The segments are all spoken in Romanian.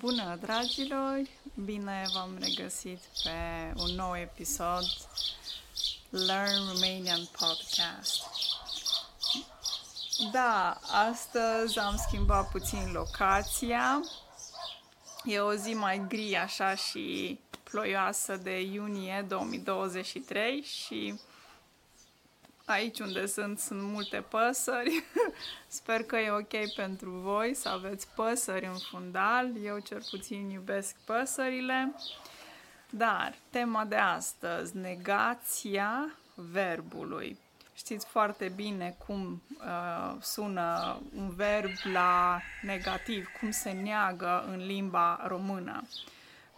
Bună, dragilor! Bine v-am regăsit pe un nou episod Learn Romanian Podcast. Da, astăzi am schimbat puțin locația. E o zi mai gri așa și ploioasă de iunie 2023 și aici unde sunt, sunt multe păsări. Sper că e ok pentru voi să aveți păsări în fundal. Eu cel puțin iubesc păsările. Dar tema de astăzi, negația verbului. Știți foarte bine cum uh, sună un verb la negativ, cum se neagă în limba română.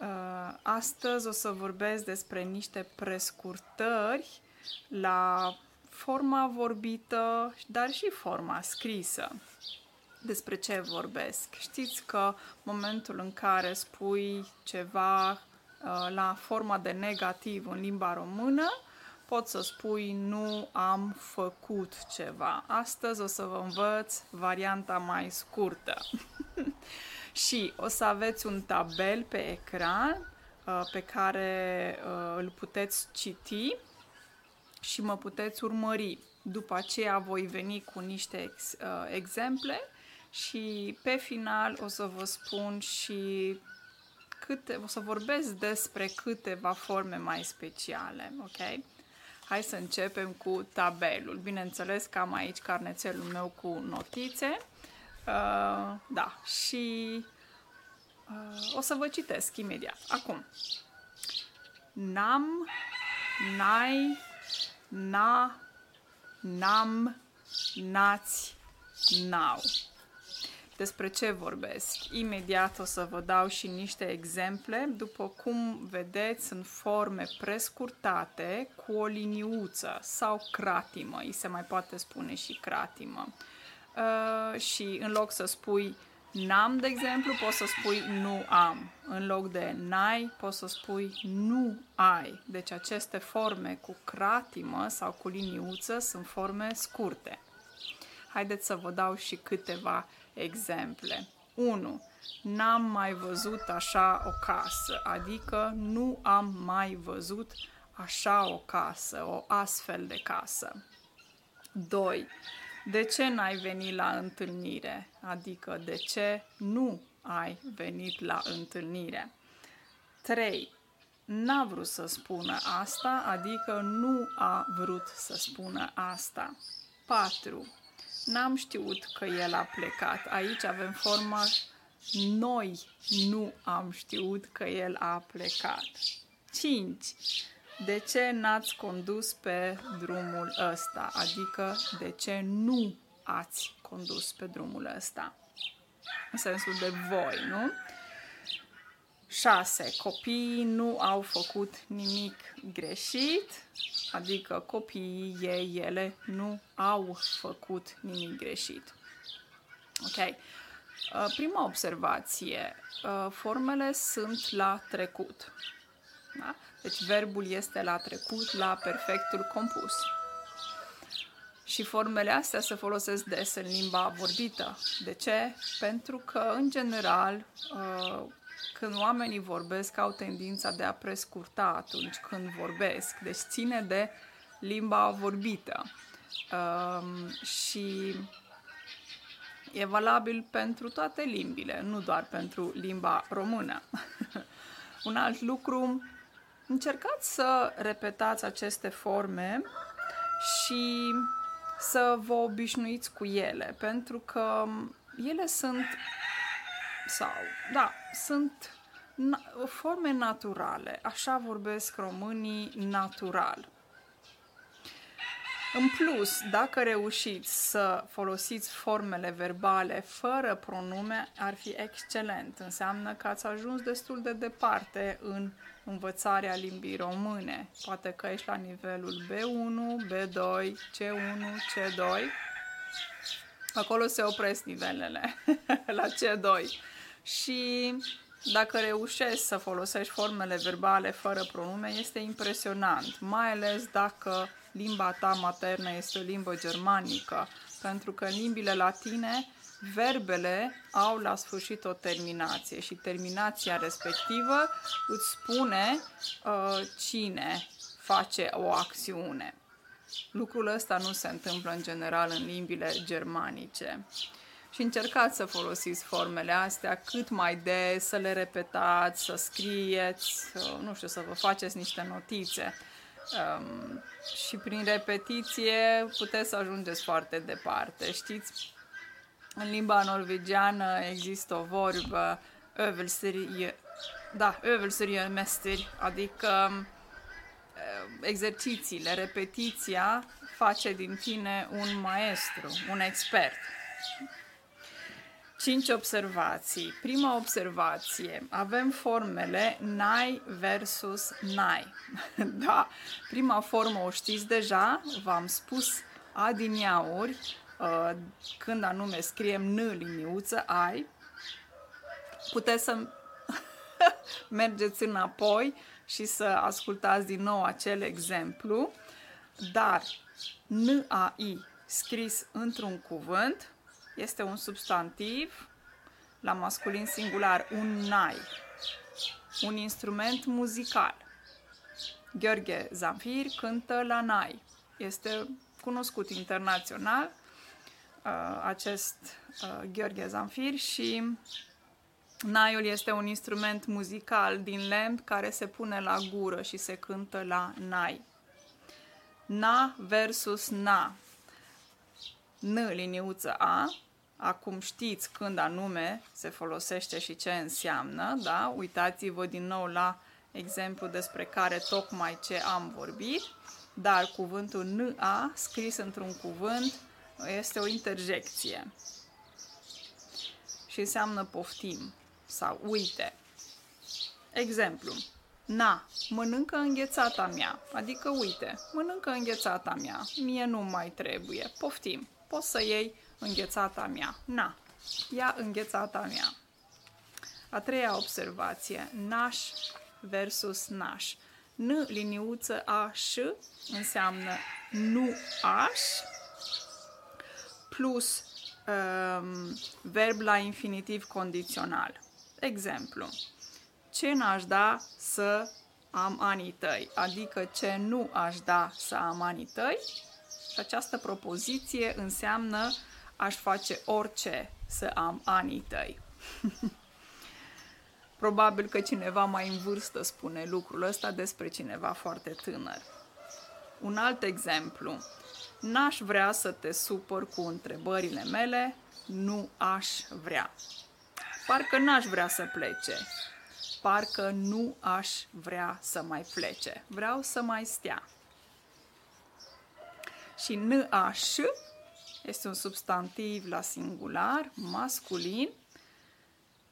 Uh, astăzi o să vorbesc despre niște prescurtări la forma vorbită, dar și forma scrisă. Despre ce vorbesc? Știți că momentul în care spui ceva uh, la forma de negativ în limba română, poți să spui nu am făcut ceva. Astăzi o să vă învăț varianta mai scurtă. și o să aveți un tabel pe ecran uh, pe care uh, îl puteți citi și mă puteți urmări. După aceea voi veni cu niște ex, uh, exemple și pe final o să vă spun și câte, o să vorbesc despre câteva forme mai speciale, ok? Hai să începem cu tabelul. Bineînțeles că am aici carnețelul meu cu notițe. Uh, da, și uh, o să vă citesc imediat. Acum, n-am, n-ai, na, nam, nați, nau. Despre ce vorbesc? Imediat o să vă dau și niște exemple. După cum vedeți, sunt forme prescurtate cu o liniuță sau cratimă. Îi se mai poate spune și cratimă. Uh, și în loc să spui N-am, de exemplu, poți să spui nu am. În loc de n-ai, poți să spui nu ai. Deci aceste forme cu cratimă sau cu liniuță sunt forme scurte. Haideți să vă dau și câteva exemple. 1. N-am mai văzut așa o casă, adică nu am mai văzut așa o casă, o astfel de casă. 2. De ce n-ai venit la întâlnire? Adică de ce nu ai venit la întâlnire? 3. N-a vrut să spună asta, adică nu a vrut să spună asta. 4. N-am știut că el a plecat. Aici avem forma noi nu am știut că el a plecat. 5 de ce n-ați condus pe drumul ăsta? Adică de ce nu ați condus pe drumul ăsta? În sensul de voi, nu? 6. Copiii nu au făcut nimic greșit, adică copiii, ei, ele nu au făcut nimic greșit. Ok. Uh, prima observație. Uh, formele sunt la trecut. Da? Deci verbul este la trecut, la perfectul compus. Și formele astea se folosesc des în limba vorbită. De ce? Pentru că, în general, uh, când oamenii vorbesc, au tendința de a prescurta atunci când vorbesc. Deci ține de limba vorbită. Um, și e valabil pentru toate limbile, nu doar pentru limba română. Un alt lucru Încercați să repetați aceste forme și să vă obișnuiți cu ele, pentru că ele sunt sau, da, sunt na- forme naturale. Așa vorbesc românii natural. În plus, dacă reușiți să folosiți formele verbale fără pronume, ar fi excelent. Înseamnă că ați ajuns destul de departe în învățarea limbii române. Poate că ești la nivelul B1, B2, C1, C2. Acolo se opresc nivelele, la C2. Și dacă reușești să folosești formele verbale fără pronume, este impresionant, mai ales dacă limba ta maternă este o limbă germanică, pentru că în limbile latine verbele au la sfârșit o terminație și terminația respectivă îți spune uh, cine face o acțiune. Lucrul ăsta nu se întâmplă în general în limbile germanice. Și încercați să folosiți formele astea cât mai des, să le repetați, să scrieți, nu știu, să vă faceți niște notițe. Um, și prin repetiție puteți să ajungeți foarte departe. Știți, în limba norvegiană există o vorbă övelser da, övelser mesteri, adică um, exercițiile, repetiția face din tine un maestru, un expert. Cinci observații. Prima observație. Avem formele nai versus nai. da, prima formă o știți deja, v-am spus adiniauri, uh, când anume scriem n liniuță, ai. Puteți să mergeți înapoi și să ascultați din nou acel exemplu, dar N-A-I scris într-un cuvânt este un substantiv la masculin singular, un nai, un instrument muzical. Gheorghe Zamfir cântă la nai. Este cunoscut internațional uh, acest uh, Gheorghe Zamfir și naiul este un instrument muzical din lemn care se pune la gură și se cântă la nai. Na versus na. N liniuță A, acum știți când anume se folosește și ce înseamnă, da? Uitați-vă din nou la exemplu despre care tocmai ce am vorbit, dar cuvântul NA scris într-un cuvânt este o interjecție și înseamnă poftim sau uite. Exemplu. Na, mănâncă înghețata mea, adică uite, mănâncă înghețata mea, mie nu mai trebuie, poftim, poți să iei înghețata mea. Na, ia înghețata mea. A treia observație, naș versus naș. N liniuță a ș înseamnă nu aș plus um, verb la infinitiv condițional. Exemplu, ce n-aș da să am anii tăi, adică ce nu aș da să am anii tăi. Și această propoziție înseamnă aș face orice să am anii tăi. Probabil că cineva mai în vârstă spune lucrul ăsta despre cineva foarte tânăr. Un alt exemplu. N-aș vrea să te supăr cu întrebările mele, nu aș vrea. Parcă n-aș vrea să plece. Parcă nu aș vrea să mai plece. Vreau să mai stea. Și n-aș este un substantiv la singular, masculin.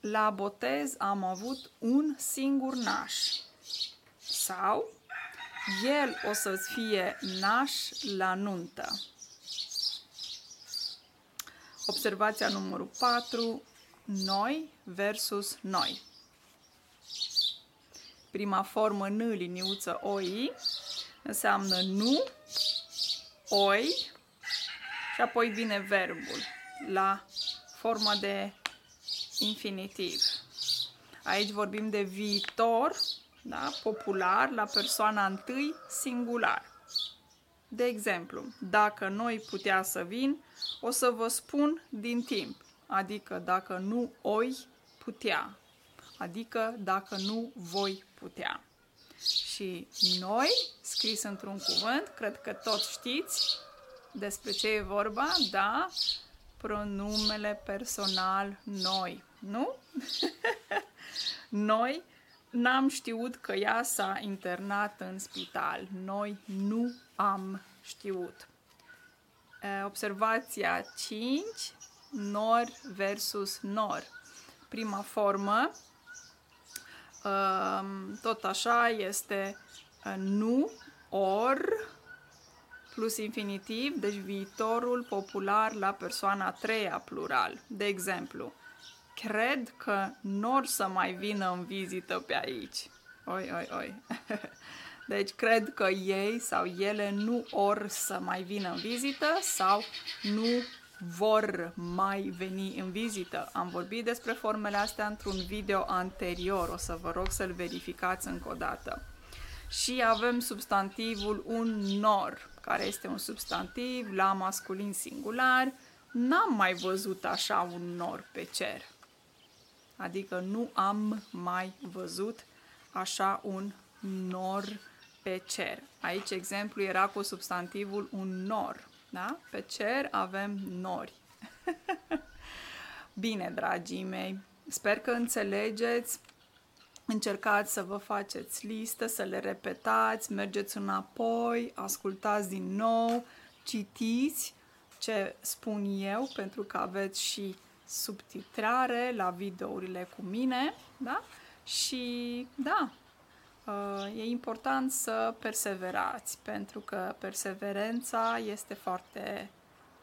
La botez am avut un singur naș. Sau el o să-ți fie naș la nuntă. Observația numărul 4. Noi versus noi. Prima formă N, liniuță OI, înseamnă nu, oi, și apoi vine verbul la formă de infinitiv. Aici vorbim de viitor, da? popular, la persoana întâi, singular. De exemplu, dacă noi putea să vin, o să vă spun din timp, adică dacă nu oi putea, adică dacă nu voi putea. Și noi, scris într-un cuvânt, cred că toți știți, despre ce e vorba? Da, pronumele personal noi, nu? noi n-am știut că ea s-a internat în spital. Noi nu am știut. Observația 5, nor versus nor. Prima formă, tot așa, este nu, or, plus infinitiv, deci viitorul popular la persoana a treia plural. De exemplu, cred că nu să mai vină în vizită pe aici. Oi, oi, oi. Deci cred că ei sau ele nu or să mai vină în vizită sau nu vor mai veni în vizită. Am vorbit despre formele astea într-un video anterior, o să vă rog să-l verificați încă o dată. Și avem substantivul un nor, care este un substantiv la masculin singular. N-am mai văzut așa un nor pe cer. Adică nu am mai văzut așa un nor pe cer. Aici exemplu era cu substantivul un nor. Da? Pe cer avem nori. Bine, dragii mei, sper că înțelegeți. Încercați să vă faceți listă, să le repetați, mergeți înapoi, ascultați din nou, citiți ce spun eu, pentru că aveți și subtitrare la videourile cu mine, da? Și da, uh, e important să perseverați, pentru că perseverența este foarte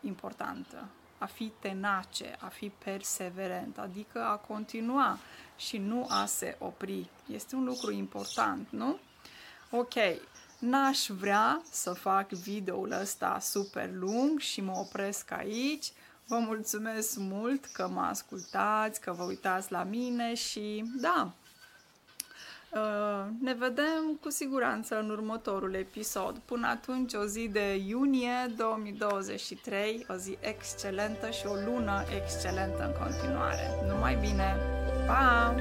importantă. A fi tenace, a fi perseverent, adică a continua și nu a se opri. Este un lucru important, nu? Ok, n-aș vrea să fac videoul ăsta super lung și mă opresc aici. Vă mulțumesc mult că mă ascultați, că vă uitați la mine și da, uh, ne vedem cu siguranță în următorul episod. Până atunci, o zi de iunie 2023, o zi excelentă și o lună excelentă în continuare. Numai bine! Pa!